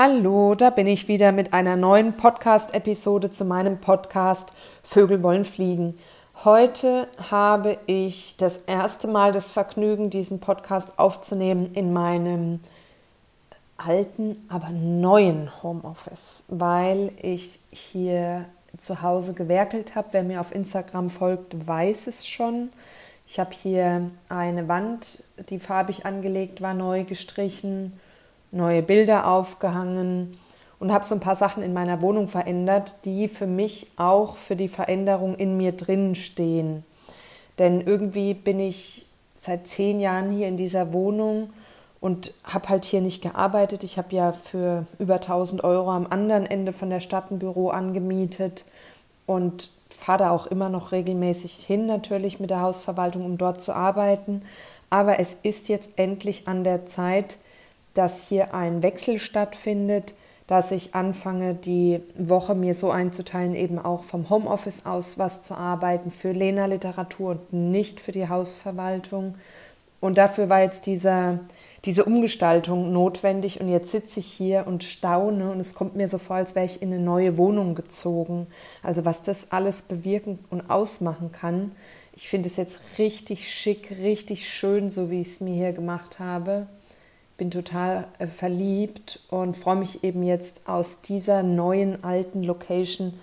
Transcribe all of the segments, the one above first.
Hallo, da bin ich wieder mit einer neuen Podcast-Episode zu meinem Podcast Vögel wollen fliegen. Heute habe ich das erste Mal das Vergnügen, diesen Podcast aufzunehmen in meinem alten, aber neuen Homeoffice, weil ich hier zu Hause gewerkelt habe. Wer mir auf Instagram folgt, weiß es schon. Ich habe hier eine Wand, die farbig angelegt war, neu gestrichen neue Bilder aufgehangen und habe so ein paar Sachen in meiner Wohnung verändert, die für mich auch für die Veränderung in mir drin stehen. Denn irgendwie bin ich seit zehn Jahren hier in dieser Wohnung und habe halt hier nicht gearbeitet. Ich habe ja für über 1000 Euro am anderen Ende von der Stadt ein Büro angemietet und fahre da auch immer noch regelmäßig hin, natürlich mit der Hausverwaltung, um dort zu arbeiten. Aber es ist jetzt endlich an der Zeit, dass hier ein Wechsel stattfindet, dass ich anfange, die Woche mir so einzuteilen, eben auch vom Homeoffice aus was zu arbeiten für Lena Literatur und nicht für die Hausverwaltung. Und dafür war jetzt dieser, diese Umgestaltung notwendig. Und jetzt sitze ich hier und staune und es kommt mir so vor, als wäre ich in eine neue Wohnung gezogen. Also was das alles bewirken und ausmachen kann. Ich finde es jetzt richtig schick, richtig schön, so wie ich es mir hier gemacht habe bin total äh, verliebt und freue mich eben jetzt aus dieser neuen alten Location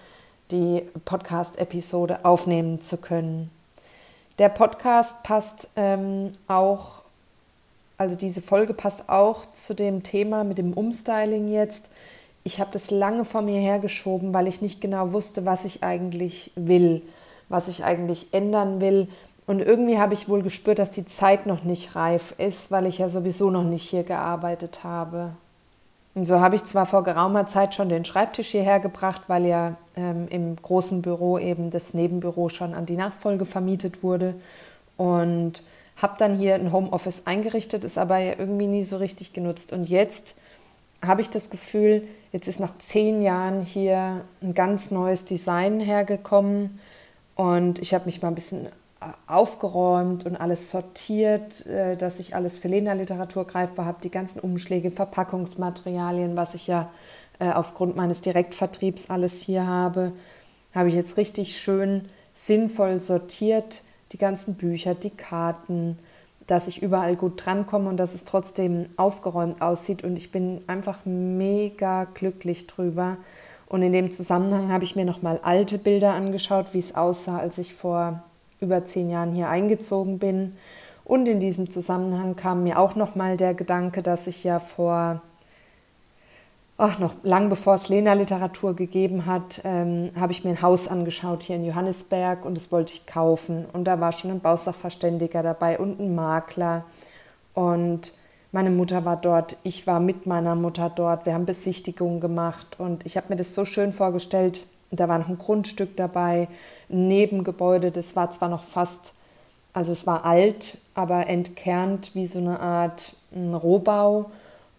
die Podcast-Episode aufnehmen zu können. Der Podcast passt ähm, auch, also diese Folge passt auch zu dem Thema mit dem Umstyling jetzt. Ich habe das lange vor mir hergeschoben, weil ich nicht genau wusste, was ich eigentlich will, was ich eigentlich ändern will, und irgendwie habe ich wohl gespürt, dass die Zeit noch nicht reif ist, weil ich ja sowieso noch nicht hier gearbeitet habe. Und so habe ich zwar vor geraumer Zeit schon den Schreibtisch hierher gebracht, weil ja ähm, im großen Büro eben das Nebenbüro schon an die Nachfolge vermietet wurde. Und habe dann hier ein Homeoffice eingerichtet, ist aber ja irgendwie nie so richtig genutzt. Und jetzt habe ich das Gefühl, jetzt ist nach zehn Jahren hier ein ganz neues Design hergekommen. Und ich habe mich mal ein bisschen aufgeräumt und alles sortiert, äh, dass ich alles für Lena-Literatur greifbar habe, die ganzen Umschläge, Verpackungsmaterialien, was ich ja äh, aufgrund meines Direktvertriebs alles hier habe, habe ich jetzt richtig schön sinnvoll sortiert, die ganzen Bücher, die Karten, dass ich überall gut drankomme und dass es trotzdem aufgeräumt aussieht und ich bin einfach mega glücklich drüber. Und in dem Zusammenhang habe ich mir nochmal alte Bilder angeschaut, wie es aussah, als ich vor über zehn Jahren hier eingezogen bin. Und in diesem Zusammenhang kam mir auch nochmal der Gedanke, dass ich ja vor, ach, noch lang bevor es Lena Literatur gegeben hat, ähm, habe ich mir ein Haus angeschaut hier in Johannesberg und das wollte ich kaufen. Und da war schon ein Bausachverständiger dabei und ein Makler. Und meine Mutter war dort, ich war mit meiner Mutter dort, wir haben Besichtigungen gemacht und ich habe mir das so schön vorgestellt, da war noch ein Grundstück dabei, ein Nebengebäude, das war zwar noch fast, also es war alt, aber entkernt wie so eine Art Rohbau.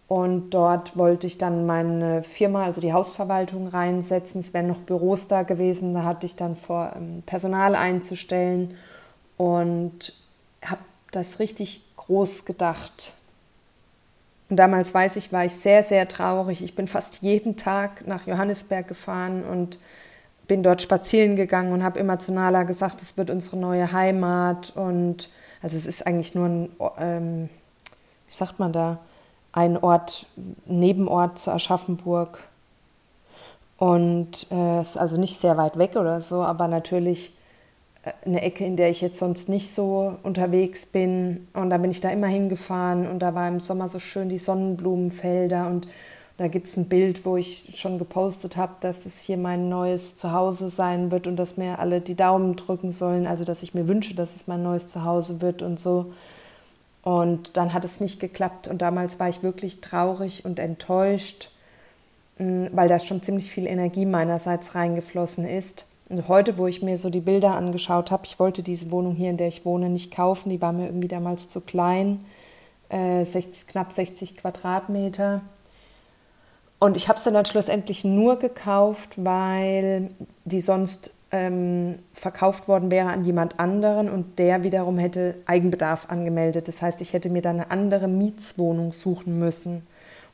Und dort wollte ich dann meine Firma, also die Hausverwaltung, reinsetzen. Es wären noch Büros da gewesen. Da hatte ich dann vor, ähm, Personal einzustellen und habe das richtig groß gedacht. Und damals weiß ich, war ich sehr, sehr traurig. Ich bin fast jeden Tag nach Johannesberg gefahren und bin dort spazieren gegangen und habe immer zu Nala gesagt, es wird unsere neue Heimat. Und also es ist eigentlich nur ein, ähm, wie sagt man da, ein Ort, Nebenort zu Aschaffenburg. Und äh, es ist also nicht sehr weit weg oder so, aber natürlich äh, eine Ecke, in der ich jetzt sonst nicht so unterwegs bin. Und da bin ich da immer hingefahren und da war im Sommer so schön die Sonnenblumenfelder und da gibt es ein Bild, wo ich schon gepostet habe, dass es hier mein neues Zuhause sein wird und dass mir alle die Daumen drücken sollen, also dass ich mir wünsche, dass es mein neues Zuhause wird und so. Und dann hat es nicht geklappt und damals war ich wirklich traurig und enttäuscht, mm, weil da schon ziemlich viel Energie meinerseits reingeflossen ist. Und heute, wo ich mir so die Bilder angeschaut habe, ich wollte diese Wohnung hier, in der ich wohne, nicht kaufen, die war mir irgendwie damals zu klein, äh, 60, knapp 60 Quadratmeter. Und ich habe es dann, dann schlussendlich nur gekauft, weil die sonst ähm, verkauft worden wäre an jemand anderen und der wiederum hätte Eigenbedarf angemeldet. Das heißt, ich hätte mir dann eine andere Mietswohnung suchen müssen.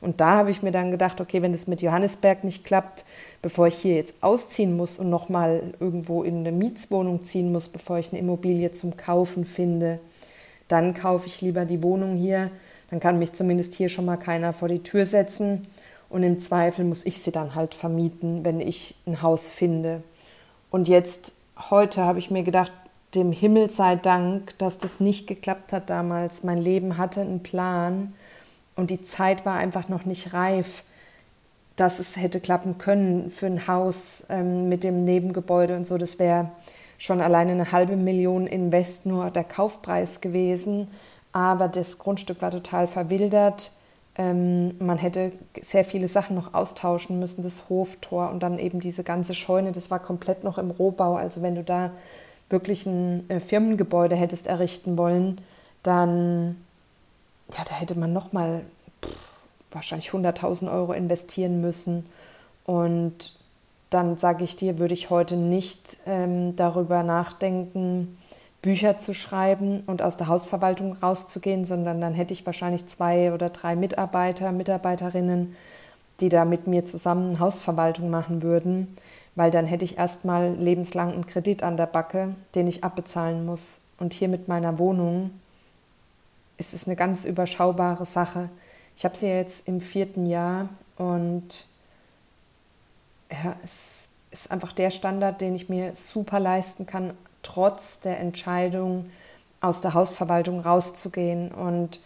Und da habe ich mir dann gedacht, okay, wenn das mit Johannesberg nicht klappt, bevor ich hier jetzt ausziehen muss und nochmal irgendwo in eine Mietswohnung ziehen muss, bevor ich eine Immobilie zum Kaufen finde, dann kaufe ich lieber die Wohnung hier. Dann kann mich zumindest hier schon mal keiner vor die Tür setzen. Und im Zweifel muss ich sie dann halt vermieten, wenn ich ein Haus finde. Und jetzt, heute habe ich mir gedacht, dem Himmel sei Dank, dass das nicht geklappt hat damals. Mein Leben hatte einen Plan und die Zeit war einfach noch nicht reif, dass es hätte klappen können für ein Haus ähm, mit dem Nebengebäude und so. Das wäre schon alleine eine halbe Million Invest nur der Kaufpreis gewesen. Aber das Grundstück war total verwildert. Ähm, man hätte sehr viele Sachen noch austauschen müssen, das Hoftor und dann eben diese ganze Scheune, das war komplett noch im Rohbau. Also wenn du da wirklich ein äh, Firmengebäude hättest errichten wollen, dann ja, da hätte man nochmal wahrscheinlich 100.000 Euro investieren müssen. Und dann sage ich dir, würde ich heute nicht ähm, darüber nachdenken, Bücher zu schreiben und aus der Hausverwaltung rauszugehen, sondern dann hätte ich wahrscheinlich zwei oder drei Mitarbeiter, Mitarbeiterinnen, die da mit mir zusammen Hausverwaltung machen würden, weil dann hätte ich erstmal lebenslang einen Kredit an der Backe, den ich abbezahlen muss. Und hier mit meiner Wohnung ist es eine ganz überschaubare Sache. Ich habe sie jetzt im vierten Jahr und ja, es ist einfach der Standard, den ich mir super leisten kann, trotz der Entscheidung, aus der Hausverwaltung rauszugehen. Und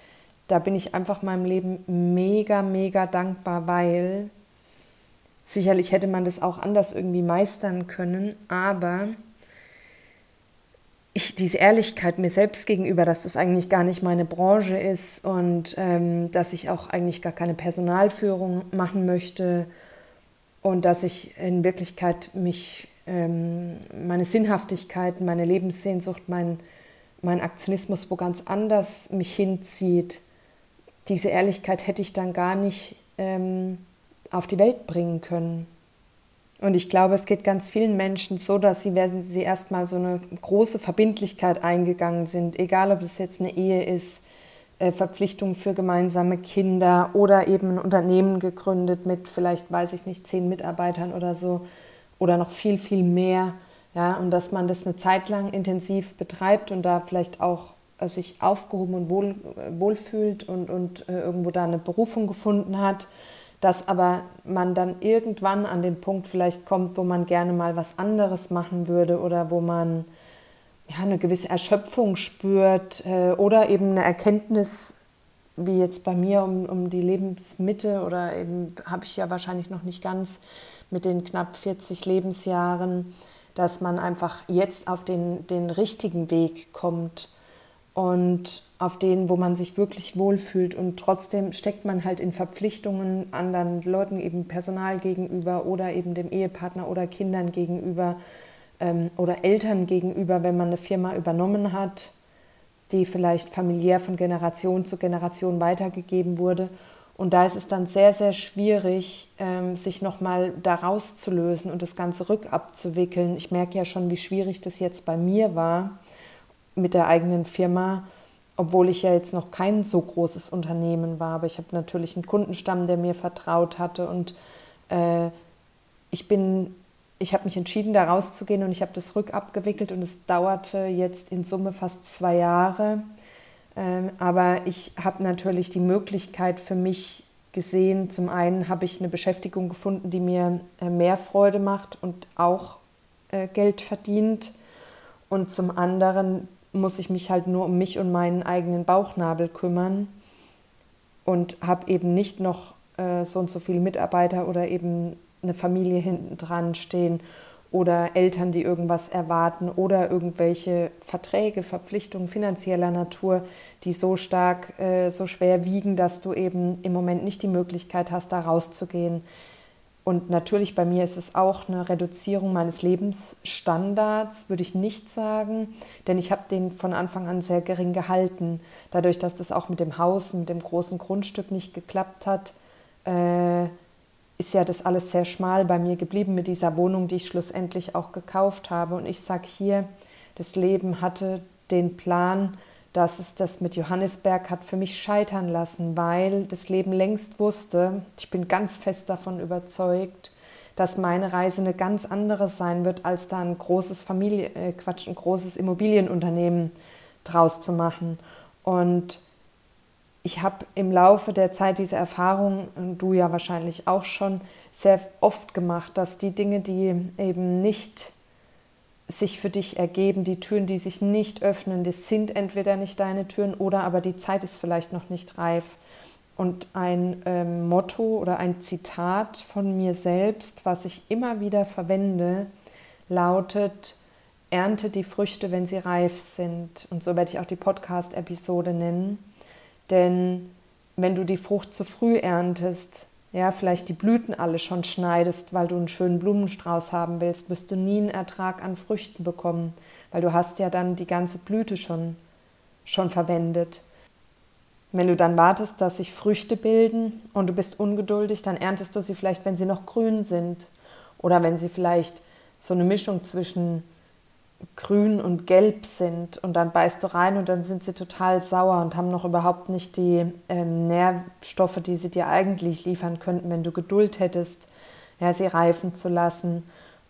da bin ich einfach meinem Leben mega, mega dankbar, weil sicherlich hätte man das auch anders irgendwie meistern können, aber ich, diese Ehrlichkeit mir selbst gegenüber, dass das eigentlich gar nicht meine Branche ist und ähm, dass ich auch eigentlich gar keine Personalführung machen möchte und dass ich in Wirklichkeit mich ähm, meine Sinnhaftigkeit, meine Lebenssehnsucht, mein, mein Aktionismus wo ganz anders mich hinzieht, diese Ehrlichkeit hätte ich dann gar nicht ähm, auf die Welt bringen können. Und ich glaube, es geht ganz vielen Menschen so, dass sie, wenn sie erstmal so eine große Verbindlichkeit eingegangen sind, egal ob es jetzt eine Ehe ist, äh, Verpflichtungen für gemeinsame Kinder oder eben ein Unternehmen gegründet mit vielleicht, weiß ich nicht, zehn Mitarbeitern oder so, oder noch viel, viel mehr. Ja, und dass man das eine Zeit lang intensiv betreibt und da vielleicht auch äh, sich aufgehoben und wohl, äh, wohlfühlt und, und irgendwo da eine Berufung gefunden hat, dass aber man dann irgendwann an den Punkt vielleicht kommt, wo man gerne mal was anderes machen würde oder wo man ja, eine gewisse Erschöpfung spürt äh, oder eben eine Erkenntnis, wie jetzt bei mir um, um die Lebensmitte oder eben habe ich ja wahrscheinlich noch nicht ganz mit den knapp 40 Lebensjahren, dass man einfach jetzt auf den, den richtigen Weg kommt. Und auf den, wo man sich wirklich wohlfühlt. Und trotzdem steckt man halt in Verpflichtungen anderen Leuten, eben Personal gegenüber oder eben dem Ehepartner oder Kindern gegenüber ähm, oder Eltern gegenüber, wenn man eine Firma übernommen hat, die vielleicht familiär von Generation zu Generation weitergegeben wurde. Und da ist es dann sehr, sehr schwierig, ähm, sich nochmal da rauszulösen und das Ganze rückabzuwickeln. Ich merke ja schon, wie schwierig das jetzt bei mir war mit der eigenen Firma, obwohl ich ja jetzt noch kein so großes Unternehmen war. Aber ich habe natürlich einen Kundenstamm, der mir vertraut hatte. Und äh, ich bin, ich habe mich entschieden, da rauszugehen und ich habe das rückabgewickelt und es dauerte jetzt in Summe fast zwei Jahre ähm, aber ich habe natürlich die Möglichkeit für mich gesehen, zum einen habe ich eine Beschäftigung gefunden, die mir äh, mehr Freude macht und auch äh, Geld verdient. Und zum anderen muss ich mich halt nur um mich und meinen eigenen Bauchnabel kümmern und habe eben nicht noch äh, so und so viele Mitarbeiter oder eben eine Familie hinten dran stehen oder Eltern, die irgendwas erwarten oder irgendwelche Verträge, Verpflichtungen finanzieller Natur, die so stark, äh, so schwer wiegen, dass du eben im Moment nicht die Möglichkeit hast, da rauszugehen. Und natürlich bei mir ist es auch eine Reduzierung meines Lebensstandards, würde ich nicht sagen, denn ich habe den von Anfang an sehr gering gehalten. Dadurch, dass das auch mit dem Haus und dem großen Grundstück nicht geklappt hat, äh, ist ja das alles sehr schmal bei mir geblieben mit dieser Wohnung, die ich schlussendlich auch gekauft habe. Und ich sage hier, das Leben hatte den Plan, dass es das mit Johannesberg hat für mich scheitern lassen, weil das Leben längst wusste, ich bin ganz fest davon überzeugt, dass meine Reise eine ganz andere sein wird, als da ein großes Familie, äh Quatsch, ein großes Immobilienunternehmen draus zu machen. Und ich habe im Laufe der Zeit diese Erfahrung, du ja wahrscheinlich auch schon, sehr oft gemacht, dass die Dinge, die eben nicht sich für dich ergeben, die Türen, die sich nicht öffnen, das sind entweder nicht deine Türen oder aber die Zeit ist vielleicht noch nicht reif. Und ein ähm, Motto oder ein Zitat von mir selbst, was ich immer wieder verwende, lautet, ernte die Früchte, wenn sie reif sind. Und so werde ich auch die Podcast-Episode nennen. Denn wenn du die Frucht zu früh erntest, ja, vielleicht die Blüten alle schon schneidest, weil du einen schönen Blumenstrauß haben willst, wirst du nie einen Ertrag an Früchten bekommen, weil du hast ja dann die ganze Blüte schon, schon verwendet. Wenn du dann wartest, dass sich Früchte bilden und du bist ungeduldig, dann erntest du sie vielleicht, wenn sie noch grün sind oder wenn sie vielleicht so eine Mischung zwischen grün und gelb sind und dann beißt du rein und dann sind sie total sauer und haben noch überhaupt nicht die ähm, Nährstoffe, die sie dir eigentlich liefern könnten, wenn du Geduld hättest, ja, sie reifen zu lassen.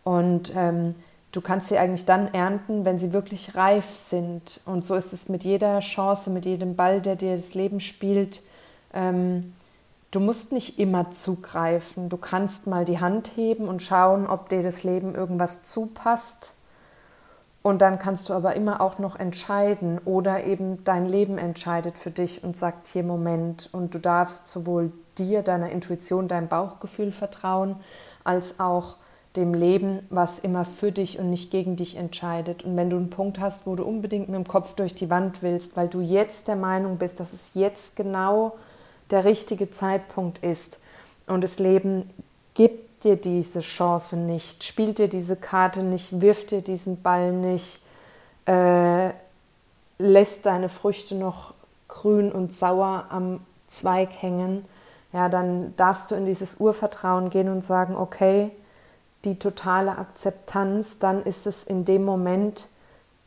Und ähm, du kannst sie eigentlich dann ernten, wenn sie wirklich reif sind. Und so ist es mit jeder Chance, mit jedem Ball, der dir das Leben spielt. Ähm, du musst nicht immer zugreifen. Du kannst mal die Hand heben und schauen, ob dir das Leben irgendwas zupasst und dann kannst du aber immer auch noch entscheiden oder eben dein Leben entscheidet für dich und sagt hier Moment und du darfst sowohl dir, deiner Intuition, deinem Bauchgefühl vertrauen, als auch dem Leben, was immer für dich und nicht gegen dich entscheidet. Und wenn du einen Punkt hast, wo du unbedingt mit dem Kopf durch die Wand willst, weil du jetzt der Meinung bist, dass es jetzt genau der richtige Zeitpunkt ist und das Leben gibt dir diese Chance nicht, spielt dir diese Karte nicht, wirft dir diesen Ball nicht, äh, lässt deine Früchte noch grün und sauer am Zweig hängen, ja, dann darfst du in dieses Urvertrauen gehen und sagen, okay, die totale Akzeptanz, dann ist es in dem Moment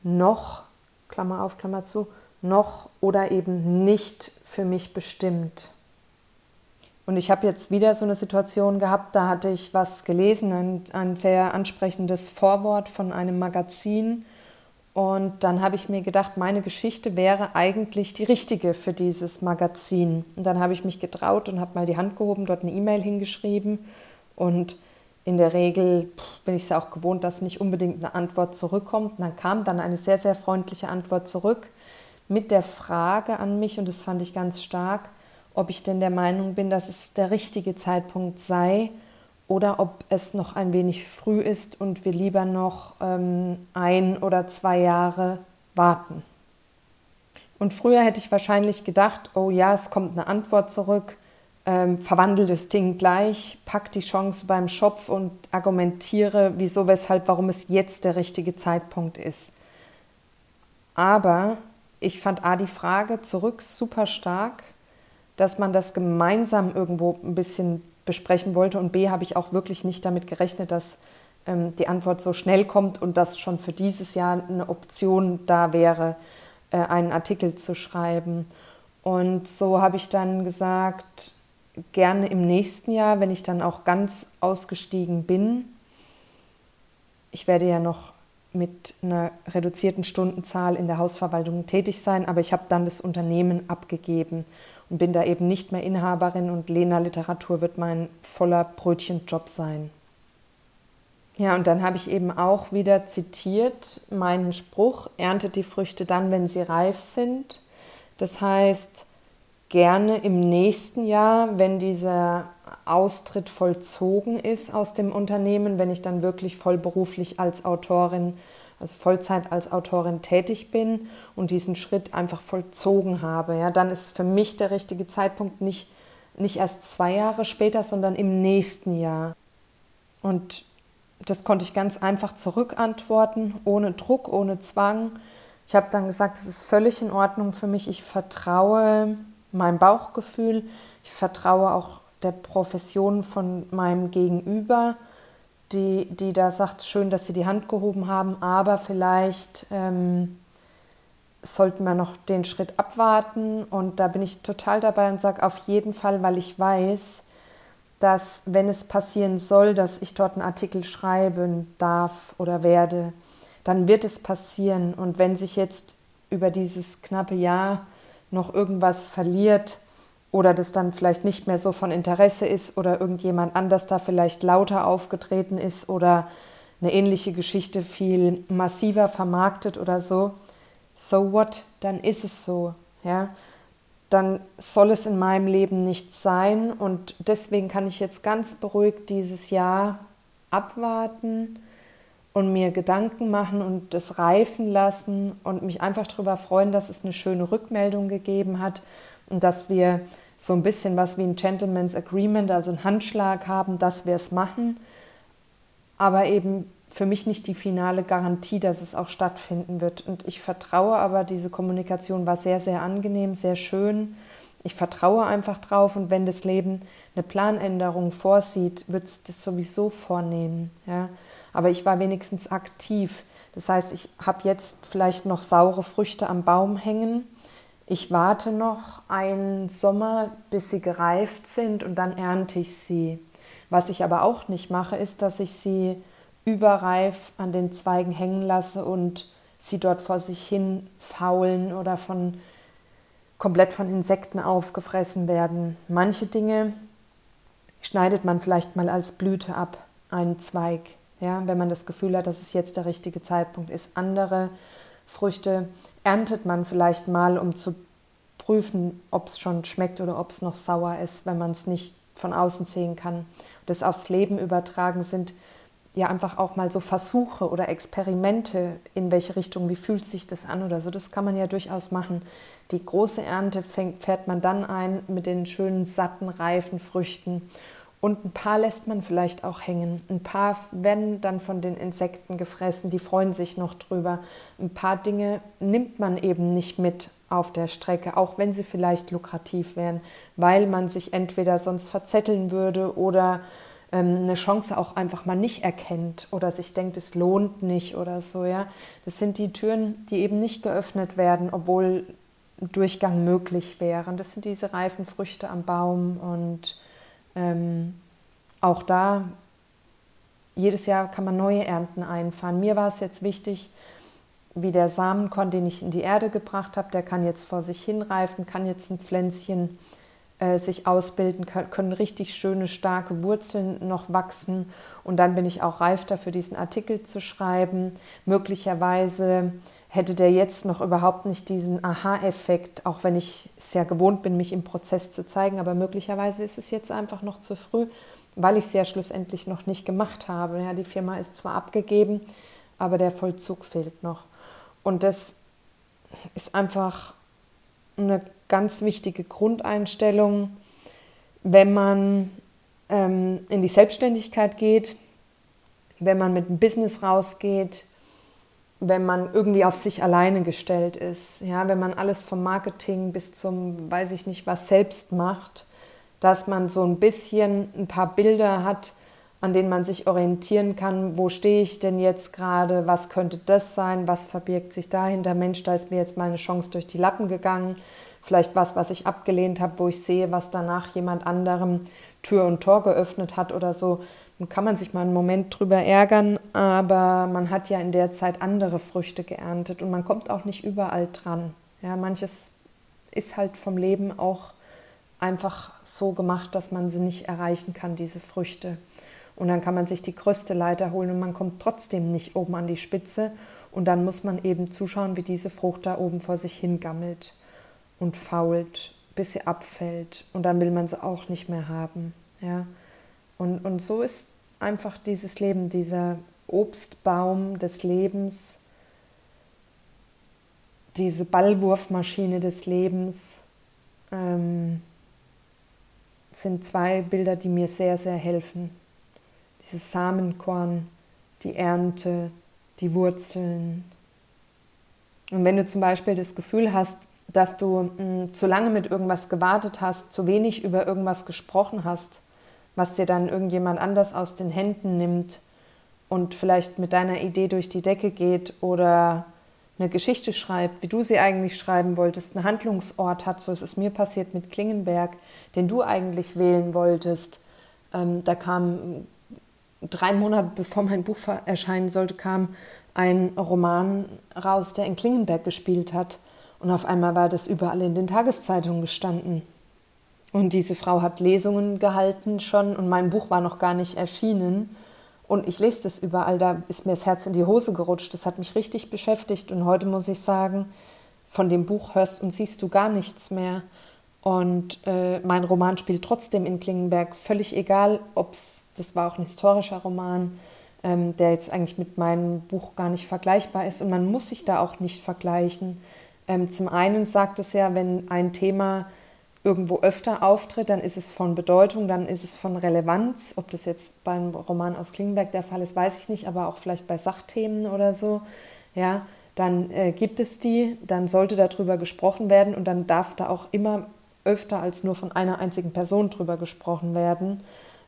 noch, Klammer auf, Klammer zu, noch oder eben nicht für mich bestimmt. Und ich habe jetzt wieder so eine Situation gehabt, da hatte ich was gelesen, ein, ein sehr ansprechendes Vorwort von einem Magazin. Und dann habe ich mir gedacht, meine Geschichte wäre eigentlich die richtige für dieses Magazin. Und dann habe ich mich getraut und habe mal die Hand gehoben, dort eine E-Mail hingeschrieben. Und in der Regel bin ich es ja auch gewohnt, dass nicht unbedingt eine Antwort zurückkommt. Und dann kam dann eine sehr, sehr freundliche Antwort zurück mit der Frage an mich, und das fand ich ganz stark, ob ich denn der Meinung bin, dass es der richtige Zeitpunkt sei oder ob es noch ein wenig früh ist und wir lieber noch ähm, ein oder zwei Jahre warten. Und früher hätte ich wahrscheinlich gedacht, oh ja, es kommt eine Antwort zurück, ähm, verwandle das Ding gleich, pack die Chance beim Schopf und argumentiere, wieso, weshalb, warum es jetzt der richtige Zeitpunkt ist. Aber ich fand A die Frage zurück super stark dass man das gemeinsam irgendwo ein bisschen besprechen wollte. Und B, habe ich auch wirklich nicht damit gerechnet, dass ähm, die Antwort so schnell kommt und dass schon für dieses Jahr eine Option da wäre, äh, einen Artikel zu schreiben. Und so habe ich dann gesagt, gerne im nächsten Jahr, wenn ich dann auch ganz ausgestiegen bin. Ich werde ja noch mit einer reduzierten Stundenzahl in der Hausverwaltung tätig sein, aber ich habe dann das Unternehmen abgegeben bin da eben nicht mehr Inhaberin und Lena Literatur wird mein voller Brötchenjob sein. Ja, und dann habe ich eben auch wieder zitiert meinen Spruch, erntet die Früchte dann, wenn sie reif sind. Das heißt, gerne im nächsten Jahr, wenn dieser Austritt vollzogen ist aus dem Unternehmen, wenn ich dann wirklich vollberuflich als Autorin also Vollzeit als Autorin tätig bin und diesen Schritt einfach vollzogen habe, ja, dann ist für mich der richtige Zeitpunkt nicht, nicht erst zwei Jahre später, sondern im nächsten Jahr. Und das konnte ich ganz einfach zurückantworten, ohne Druck, ohne Zwang. Ich habe dann gesagt, es ist völlig in Ordnung für mich. Ich vertraue meinem Bauchgefühl. Ich vertraue auch der Profession von meinem Gegenüber die, die da sagt, schön, dass Sie die Hand gehoben haben, aber vielleicht ähm, sollten wir noch den Schritt abwarten. Und da bin ich total dabei und sage auf jeden Fall, weil ich weiß, dass wenn es passieren soll, dass ich dort einen Artikel schreiben darf oder werde, dann wird es passieren. Und wenn sich jetzt über dieses knappe Jahr noch irgendwas verliert oder das dann vielleicht nicht mehr so von Interesse ist oder irgendjemand anders da vielleicht lauter aufgetreten ist oder eine ähnliche Geschichte viel massiver vermarktet oder so, so what, dann ist es so, ja. Dann soll es in meinem Leben nicht sein und deswegen kann ich jetzt ganz beruhigt dieses Jahr abwarten und mir Gedanken machen und das reifen lassen und mich einfach darüber freuen, dass es eine schöne Rückmeldung gegeben hat und dass wir so ein bisschen was wie ein Gentleman's Agreement, also ein Handschlag haben, dass wir es machen, aber eben für mich nicht die finale Garantie, dass es auch stattfinden wird. Und ich vertraue aber, diese Kommunikation war sehr, sehr angenehm, sehr schön. Ich vertraue einfach drauf und wenn das Leben eine Planänderung vorsieht, wird es das sowieso vornehmen. Ja? Aber ich war wenigstens aktiv. Das heißt, ich habe jetzt vielleicht noch saure Früchte am Baum hängen. Ich warte noch einen Sommer, bis sie gereift sind und dann ernte ich sie. Was ich aber auch nicht mache, ist, dass ich sie überreif an den Zweigen hängen lasse und sie dort vor sich hin faulen oder von komplett von Insekten aufgefressen werden. Manche Dinge schneidet man vielleicht mal als Blüte ab, einen Zweig, ja, wenn man das Gefühl hat, dass es jetzt der richtige Zeitpunkt ist. Andere Früchte erntet man vielleicht mal, um zu prüfen, ob es schon schmeckt oder ob es noch sauer ist, wenn man es nicht von außen sehen kann. Das aufs Leben übertragen sind ja einfach auch mal so Versuche oder Experimente, in welche Richtung, wie fühlt sich das an oder so, das kann man ja durchaus machen. Die große Ernte fängt, fährt man dann ein mit den schönen, satten, reifen Früchten. Und ein paar lässt man vielleicht auch hängen. Ein paar werden dann von den Insekten gefressen, die freuen sich noch drüber. Ein paar Dinge nimmt man eben nicht mit auf der Strecke, auch wenn sie vielleicht lukrativ wären, weil man sich entweder sonst verzetteln würde oder ähm, eine Chance auch einfach mal nicht erkennt oder sich denkt, es lohnt nicht oder so, ja. Das sind die Türen, die eben nicht geöffnet werden, obwohl Durchgang möglich wäre. Das sind diese reifen Früchte am Baum und ähm, auch da, jedes Jahr kann man neue Ernten einfahren. Mir war es jetzt wichtig, wie der Samenkorn, den ich in die Erde gebracht habe, der kann jetzt vor sich hinreifen, kann jetzt ein Pflänzchen äh, sich ausbilden, können richtig schöne, starke Wurzeln noch wachsen. Und dann bin ich auch reif dafür, diesen Artikel zu schreiben. Möglicherweise hätte der jetzt noch überhaupt nicht diesen Aha-Effekt, auch wenn ich sehr gewohnt bin, mich im Prozess zu zeigen. Aber möglicherweise ist es jetzt einfach noch zu früh, weil ich es ja schlussendlich noch nicht gemacht habe. Ja, die Firma ist zwar abgegeben, aber der Vollzug fehlt noch. Und das ist einfach eine ganz wichtige Grundeinstellung, wenn man ähm, in die Selbstständigkeit geht, wenn man mit dem Business rausgeht, wenn man irgendwie auf sich alleine gestellt ist, ja, wenn man alles vom Marketing bis zum, weiß ich nicht, was selbst macht, dass man so ein bisschen ein paar Bilder hat, an denen man sich orientieren kann, wo stehe ich denn jetzt gerade, was könnte das sein, was verbirgt sich dahinter, Mensch, da ist mir jetzt meine Chance durch die Lappen gegangen, vielleicht was, was ich abgelehnt habe, wo ich sehe, was danach jemand anderem Tür und Tor geöffnet hat oder so. Kann man sich mal einen Moment drüber ärgern, aber man hat ja in der Zeit andere Früchte geerntet und man kommt auch nicht überall dran. Ja, manches ist halt vom Leben auch einfach so gemacht, dass man sie nicht erreichen kann, diese Früchte. Und dann kann man sich die größte Leiter holen und man kommt trotzdem nicht oben an die Spitze. Und dann muss man eben zuschauen, wie diese Frucht da oben vor sich hingammelt und fault, bis sie abfällt und dann will man sie auch nicht mehr haben. Ja? Und, und so ist einfach dieses Leben, dieser Obstbaum des Lebens, diese Ballwurfmaschine des Lebens, ähm, sind zwei Bilder, die mir sehr, sehr helfen. Dieses Samenkorn, die Ernte, die Wurzeln. Und wenn du zum Beispiel das Gefühl hast, dass du mh, hm, zu lange mit irgendwas gewartet hast, zu wenig über irgendwas gesprochen hast, was dir dann irgendjemand anders aus den Händen nimmt und vielleicht mit deiner Idee durch die Decke geht oder eine Geschichte schreibt, wie du sie eigentlich schreiben wolltest, einen Handlungsort hat, so ist es mir passiert mit Klingenberg, den du eigentlich wählen wolltest. Ähm, da kam drei Monate bevor mein Buch erscheinen sollte, kam ein Roman raus, der in Klingenberg gespielt hat. Und auf einmal war das überall in den Tageszeitungen gestanden. Und diese Frau hat Lesungen gehalten schon und mein Buch war noch gar nicht erschienen. Und ich lese das überall, da ist mir das Herz in die Hose gerutscht. Das hat mich richtig beschäftigt. Und heute muss ich sagen, von dem Buch hörst und siehst du gar nichts mehr. Und äh, mein Roman spielt trotzdem in Klingenberg, völlig egal, ob es, das war auch ein historischer Roman, ähm, der jetzt eigentlich mit meinem Buch gar nicht vergleichbar ist. Und man muss sich da auch nicht vergleichen. Ähm, zum einen sagt es ja, wenn ein Thema irgendwo öfter auftritt, dann ist es von Bedeutung, dann ist es von Relevanz. Ob das jetzt beim Roman aus Klingenberg der Fall ist, weiß ich nicht, aber auch vielleicht bei Sachthemen oder so. Ja, dann äh, gibt es die, dann sollte darüber gesprochen werden und dann darf da auch immer öfter als nur von einer einzigen Person drüber gesprochen werden.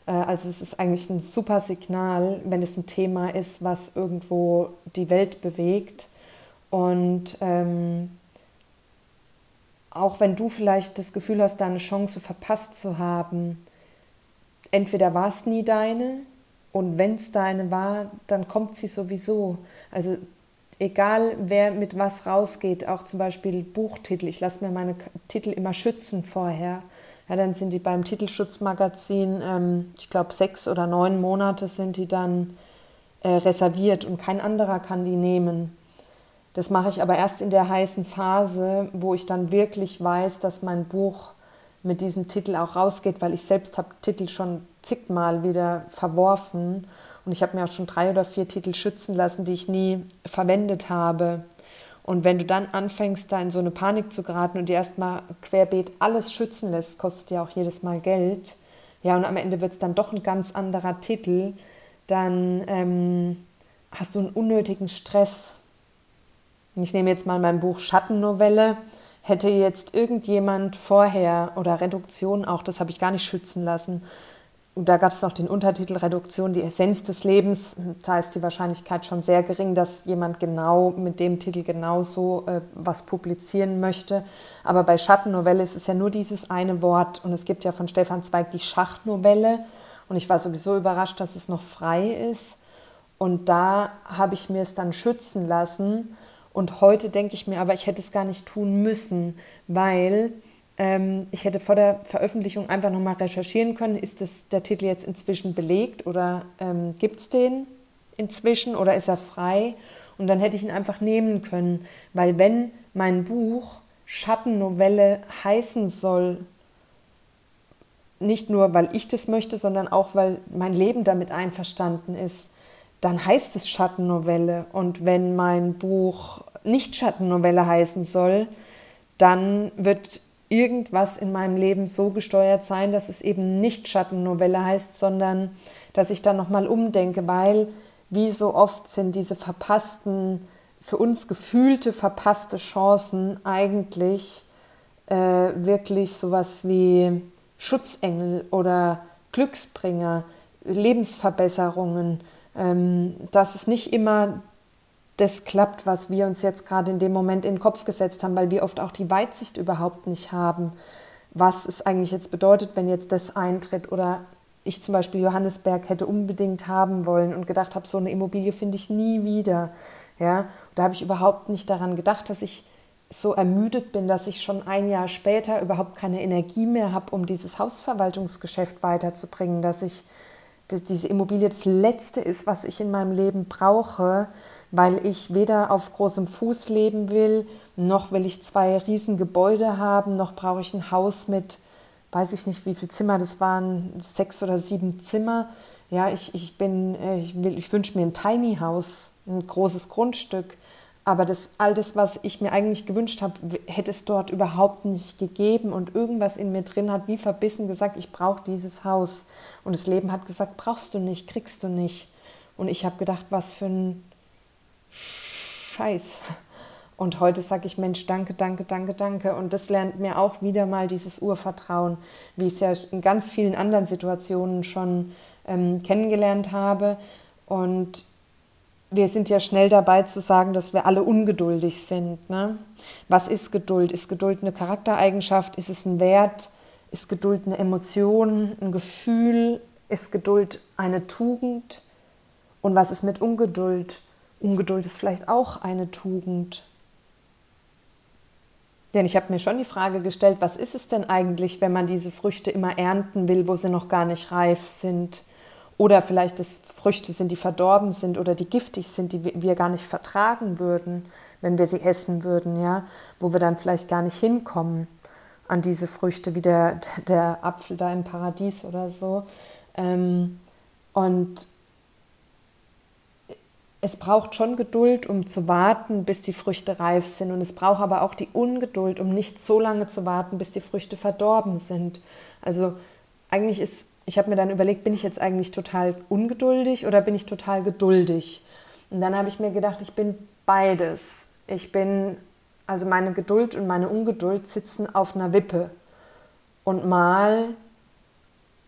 Äh, also es ist eigentlich ein super Signal, wenn es ein Thema ist, was irgendwo die Welt bewegt. Und ähm, auch wenn du vielleicht das Gefühl hast, deine Chance verpasst zu haben, entweder war es nie deine und wenn es deine war, dann kommt sie sowieso. Also egal wer mit was rausgeht, auch zum Beispiel Buchtitel, ich lasse mir meine Titel immer schützen vorher. Ja, dann sind die beim Titelschutzmagazin, ähm, ich glaube sechs oder neun Monate sind die dann äh, reserviert und kein anderer kann die nehmen. Das mache ich aber erst in der heißen Phase, wo ich dann wirklich weiß, dass mein Buch mit diesem Titel auch rausgeht, weil ich selbst habe Titel schon zigmal wieder verworfen und ich habe mir auch schon drei oder vier Titel schützen lassen, die ich nie verwendet habe. Und wenn du dann anfängst, da in so eine Panik zu geraten und dir erstmal querbeet alles schützen lässt, kostet ja auch jedes Mal Geld. Ja, und am Ende wird es dann doch ein ganz anderer Titel, dann ähm, hast du einen unnötigen Stress ich nehme jetzt mal mein Buch Schattennovelle, hätte jetzt irgendjemand vorher oder Reduktion auch, das habe ich gar nicht schützen lassen. Da gab es noch den Untertitel Reduktion, die Essenz des Lebens. Da ist die Wahrscheinlichkeit schon sehr gering, dass jemand genau mit dem Titel genauso äh, was publizieren möchte. Aber bei Schattennovelle ist es ja nur dieses eine Wort. Und es gibt ja von Stefan Zweig die Schachtnovelle. Und ich war sowieso überrascht, dass es noch frei ist. Und da habe ich mir es dann schützen lassen und heute denke ich mir aber, ich hätte es gar nicht tun müssen, weil ähm, ich hätte vor der Veröffentlichung einfach nochmal recherchieren können, ist das, der Titel jetzt inzwischen belegt oder ähm, gibt es den inzwischen oder ist er frei? Und dann hätte ich ihn einfach nehmen können, weil wenn mein Buch Schattennovelle heißen soll, nicht nur weil ich das möchte, sondern auch weil mein Leben damit einverstanden ist, dann heißt es Schattennovelle. Und wenn mein Buch nicht Schattennovelle heißen soll, dann wird irgendwas in meinem Leben so gesteuert sein, dass es eben nicht Schattennovelle heißt, sondern dass ich dann nochmal umdenke, weil wie so oft sind diese verpassten, für uns gefühlte verpasste Chancen eigentlich äh, wirklich sowas wie Schutzengel oder Glücksbringer, Lebensverbesserungen, dass es nicht immer das klappt, was wir uns jetzt gerade in dem Moment in den Kopf gesetzt haben, weil wir oft auch die Weitsicht überhaupt nicht haben, was es eigentlich jetzt bedeutet, wenn jetzt das eintritt oder ich zum Beispiel Johannesberg hätte unbedingt haben wollen und gedacht habe, so eine Immobilie finde ich nie wieder. Ja, da habe ich überhaupt nicht daran gedacht, dass ich so ermüdet bin, dass ich schon ein Jahr später überhaupt keine Energie mehr habe, um dieses Hausverwaltungsgeschäft weiterzubringen, dass ich dass diese Immobilie das Letzte ist, was ich in meinem Leben brauche, weil ich weder auf großem Fuß leben will, noch will ich zwei riesen Gebäude haben, noch brauche ich ein Haus mit, weiß ich nicht, wie viele Zimmer, das waren sechs oder sieben Zimmer. Ja, ich, ich bin, äh, ich, ich wünsche mir ein Tiny House, ein großes Grundstück. Aber das, all das, was ich mir eigentlich gewünscht habe, hätte es dort überhaupt nicht gegeben. Und irgendwas in mir drin hat wie verbissen gesagt, ich brauche dieses Haus. Und das Leben hat gesagt, brauchst du nicht, kriegst du nicht. Und ich habe gedacht, was für ein Scheiß. Und heute sage ich, Mensch, danke, danke, danke, danke. Und das lernt mir auch wieder mal dieses Urvertrauen, wie ich es ja in ganz vielen anderen Situationen schon ähm, kennengelernt habe. Und wir sind ja schnell dabei zu sagen, dass wir alle ungeduldig sind. Ne? Was ist Geduld? Ist Geduld eine Charaktereigenschaft? Ist es ein Wert? Ist Geduld eine Emotion, ein Gefühl? Ist Geduld eine Tugend? Und was ist mit Ungeduld? Ungeduld ist vielleicht auch eine Tugend. Denn ich habe mir schon die Frage gestellt, was ist es denn eigentlich, wenn man diese Früchte immer ernten will, wo sie noch gar nicht reif sind? Oder vielleicht es Früchte sind, die verdorben sind oder die giftig sind, die wir gar nicht vertragen würden, wenn wir sie essen würden, ja, wo wir dann vielleicht gar nicht hinkommen an diese Früchte, wie der, der Apfel da im Paradies oder so. Ähm, und es braucht schon Geduld, um zu warten, bis die Früchte reif sind. Und es braucht aber auch die Ungeduld, um nicht so lange zu warten, bis die Früchte verdorben sind. Also eigentlich ist, ich habe mir dann überlegt, bin ich jetzt eigentlich total ungeduldig oder bin ich total geduldig? Und dann habe ich mir gedacht, ich bin beides. Ich bin, also meine Geduld und meine Ungeduld sitzen auf einer Wippe. Und mal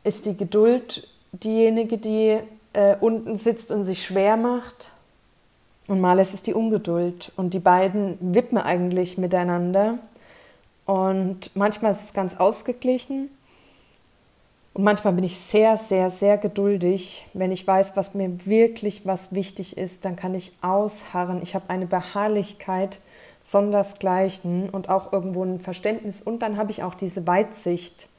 ist die Geduld diejenige, die äh, unten sitzt und sich schwer macht und mal ist es die Ungeduld. Und die beiden wippen eigentlich miteinander. Und manchmal ist es ganz ausgeglichen. Und manchmal bin ich sehr, sehr, sehr geduldig. Wenn ich weiß, was mir wirklich was wichtig ist, dann kann ich ausharren. Ich habe eine Beharrlichkeit sondersgleichen und auch irgendwo ein Verständnis. Und dann habe ich auch diese Weitsicht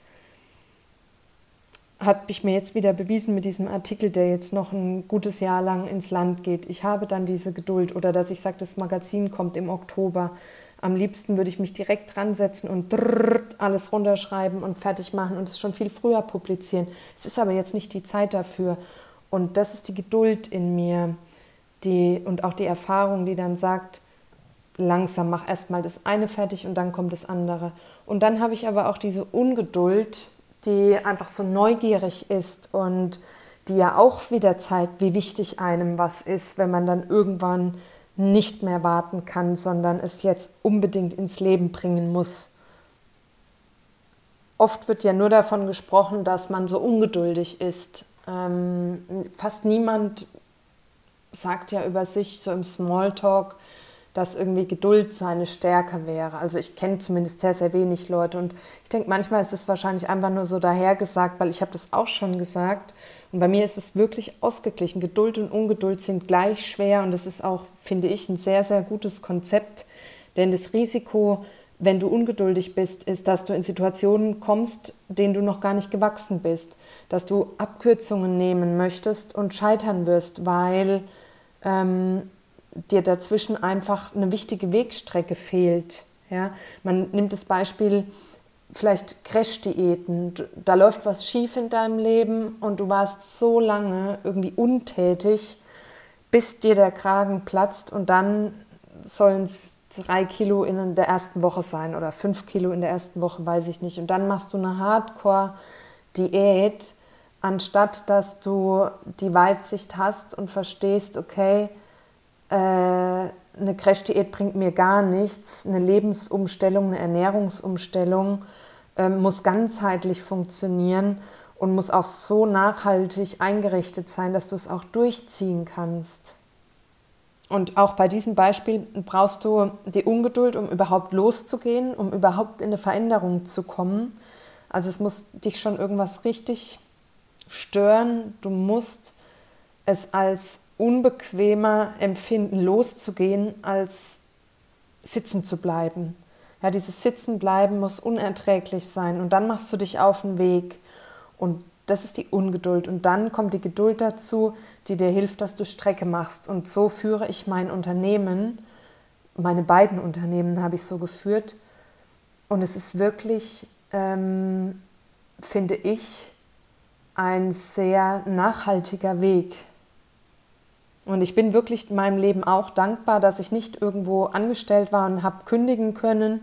habe ich mir jetzt wieder bewiesen mit diesem Artikel, der jetzt noch ein gutes Jahr lang ins Land geht. Ich habe dann diese Geduld oder dass ich sage, das Magazin kommt im Oktober. Am liebsten würde ich mich direkt dran setzen und alles runterschreiben und fertig machen und es schon viel früher publizieren. Es ist aber jetzt nicht die Zeit dafür. Und das ist die Geduld in mir die, und auch die Erfahrung, die dann sagt, langsam mach erstmal das eine fertig und dann kommt das andere. Und dann habe ich aber auch diese Ungeduld, die einfach so neugierig ist und die ja auch wieder zeigt, wie wichtig einem was ist, wenn man dann irgendwann nicht mehr warten kann, sondern es jetzt unbedingt ins Leben bringen muss. Oft wird ja nur davon gesprochen, dass man so ungeduldig ist. Ähm, fast niemand sagt ja über sich so im Smalltalk, dass irgendwie Geduld seine Stärke wäre. Also ich kenne zumindest sehr, sehr wenig Leute und ich denke, manchmal ist es wahrscheinlich einfach nur so dahergesagt, weil ich habe das auch schon gesagt und bei mir ist es wirklich ausgeglichen. Geduld und Ungeduld sind gleich schwer und das ist auch, finde ich, ein sehr, sehr gutes Konzept, denn das Risiko, wenn du ungeduldig bist, ist, dass du in Situationen kommst, denen du noch gar nicht gewachsen bist, dass du Abkürzungen nehmen möchtest und scheitern wirst, weil ähm, dir dazwischen einfach eine wichtige Wegstrecke fehlt. Ja? Man nimmt das Beispiel vielleicht Crash-Diäten. Da läuft was schief in deinem Leben und du warst so lange irgendwie untätig, bis dir der Kragen platzt und dann sollen es drei Kilo in der ersten Woche sein oder fünf Kilo in der ersten Woche, weiß ich nicht. Und dann machst du eine Hardcore-Diät, anstatt dass du die Weitsicht hast und verstehst, okay, äh, eine Crash-Diät bringt mir gar nichts. Eine Lebensumstellung, eine Ernährungsumstellung äh, muss ganzheitlich funktionieren und muss auch so nachhaltig eingerichtet sein, dass du es auch durchziehen kannst. Und auch bei diesem Beispiel brauchst du die Ungeduld, um überhaupt loszugehen, um überhaupt in eine Veränderung zu kommen. Also es muss dich schon irgendwas richtig stören. Du musst es als unbequemer empfinden, loszugehen, als sitzen zu bleiben. Ja, dieses Sitzen bleiben muss unerträglich sein. Und dann machst du dich auf den Weg. Und das ist die Ungeduld. Und dann kommt die Geduld dazu, die dir hilft, dass du Strecke machst. Und so führe ich mein Unternehmen, meine beiden Unternehmen habe ich so geführt. Und es ist wirklich, ähm, finde ich, ein sehr nachhaltiger Weg, und ich bin wirklich in meinem Leben auch dankbar, dass ich nicht irgendwo angestellt war und habe kündigen können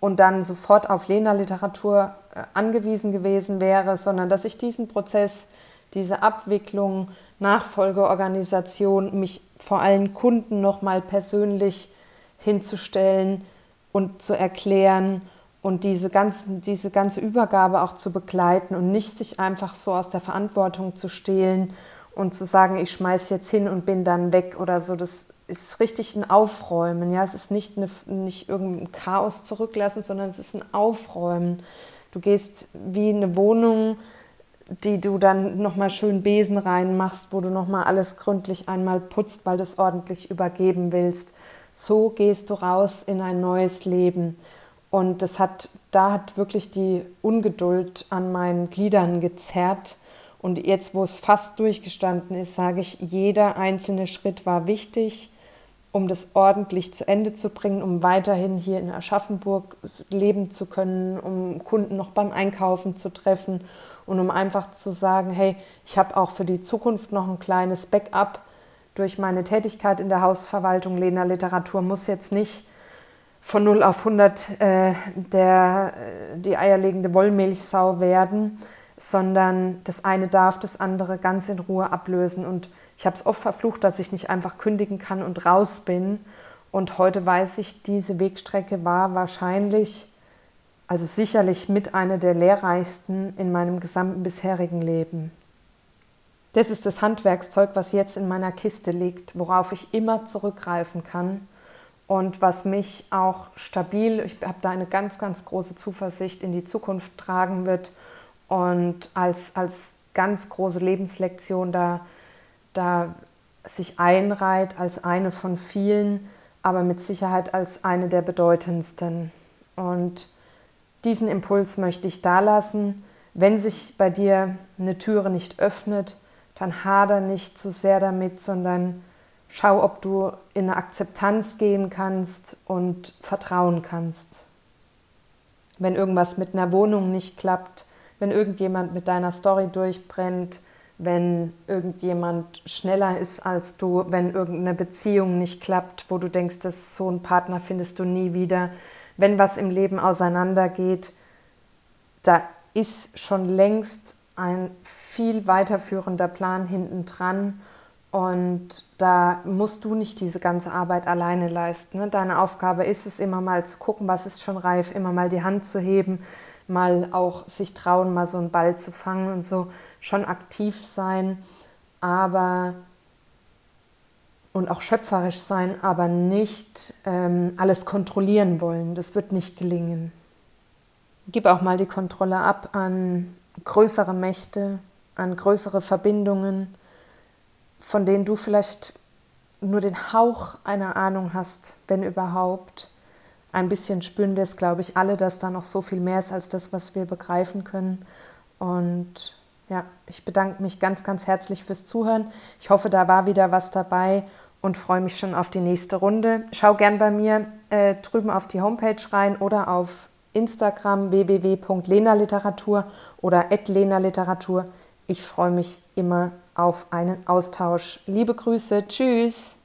und dann sofort auf Lena-Literatur äh, angewiesen gewesen wäre, sondern dass ich diesen Prozess, diese Abwicklung, Nachfolgeorganisation, mich vor allen Kunden nochmal persönlich hinzustellen und zu erklären und diese, ganzen, diese ganze Übergabe auch zu begleiten und nicht sich einfach so aus der Verantwortung zu stehlen und zu sagen, ich schmeiß jetzt hin und bin dann weg oder so, das ist richtig ein Aufräumen. Ja, es ist nicht, eine, nicht irgendein Chaos zurücklassen, sondern es ist ein Aufräumen. Du gehst wie eine Wohnung, die du dann nochmal schön Besen reinmachst, wo du nochmal alles gründlich einmal putzt, weil du es ordentlich übergeben willst. So gehst du raus in ein neues Leben. Und das hat, da hat wirklich die Ungeduld an meinen Gliedern gezerrt. Und jetzt, wo es fast durchgestanden ist, sage ich, jeder einzelne Schritt war wichtig um das ordentlich zu Ende zu bringen, um weiterhin hier in Aschaffenburg leben zu können, um Kunden noch beim Einkaufen zu treffen und um einfach zu sagen, hey, ich habe auch für die Zukunft noch ein kleines Backup durch meine Tätigkeit in der Hausverwaltung. Lena Literatur muss jetzt nicht von 0 auf 100 äh, der, äh, die eierlegende Wollmilchsau werden, sondern das eine darf das andere ganz in Ruhe ablösen und ich habe es oft verflucht, dass ich nicht einfach kündigen kann und raus bin. Und heute weiß ich, diese Wegstrecke war wahrscheinlich, also sicherlich mit einer der lehrreichsten in meinem gesamten bisherigen Leben. Das ist das Handwerkszeug, was jetzt in meiner Kiste liegt, worauf ich immer zurückgreifen kann und was mich auch stabil, ich habe da eine ganz, ganz große Zuversicht in die Zukunft tragen wird und als, als ganz große Lebenslektion da da sich einreiht als eine von vielen, aber mit Sicherheit als eine der bedeutendsten. Und diesen Impuls möchte ich da lassen. Wenn sich bei dir eine Türe nicht öffnet, dann hader nicht zu sehr damit, sondern schau, ob du in eine Akzeptanz gehen kannst und vertrauen kannst. Wenn irgendwas mit einer Wohnung nicht klappt, wenn irgendjemand mit deiner Story durchbrennt, wenn irgendjemand schneller ist als du, wenn irgendeine Beziehung nicht klappt, wo du denkst, dass so einen Partner findest du nie wieder, wenn was im Leben auseinandergeht, da ist schon längst ein viel weiterführender Plan hinten dran und da musst du nicht diese ganze Arbeit alleine leisten. Ne? Deine Aufgabe ist es immer mal zu gucken, was ist schon reif, immer mal die Hand zu heben, mal auch sich trauen, mal so einen Ball zu fangen und so schon aktiv sein, aber und auch schöpferisch sein, aber nicht ähm, alles kontrollieren wollen. Das wird nicht gelingen. Gib auch mal die Kontrolle ab an größere Mächte, an größere Verbindungen, von denen du vielleicht nur den Hauch einer Ahnung hast, wenn überhaupt. Ein bisschen spüren wir es, glaube ich, alle, dass da noch so viel mehr ist als das, was wir begreifen können. Und ja, ich bedanke mich ganz, ganz herzlich fürs Zuhören. Ich hoffe, da war wieder was dabei und freue mich schon auf die nächste Runde. Schau gern bei mir äh, drüben auf die Homepage rein oder auf Instagram www.lenaliteratur oder @lenaliteratur. Ich freue mich immer auf einen Austausch. Liebe Grüße, tschüss.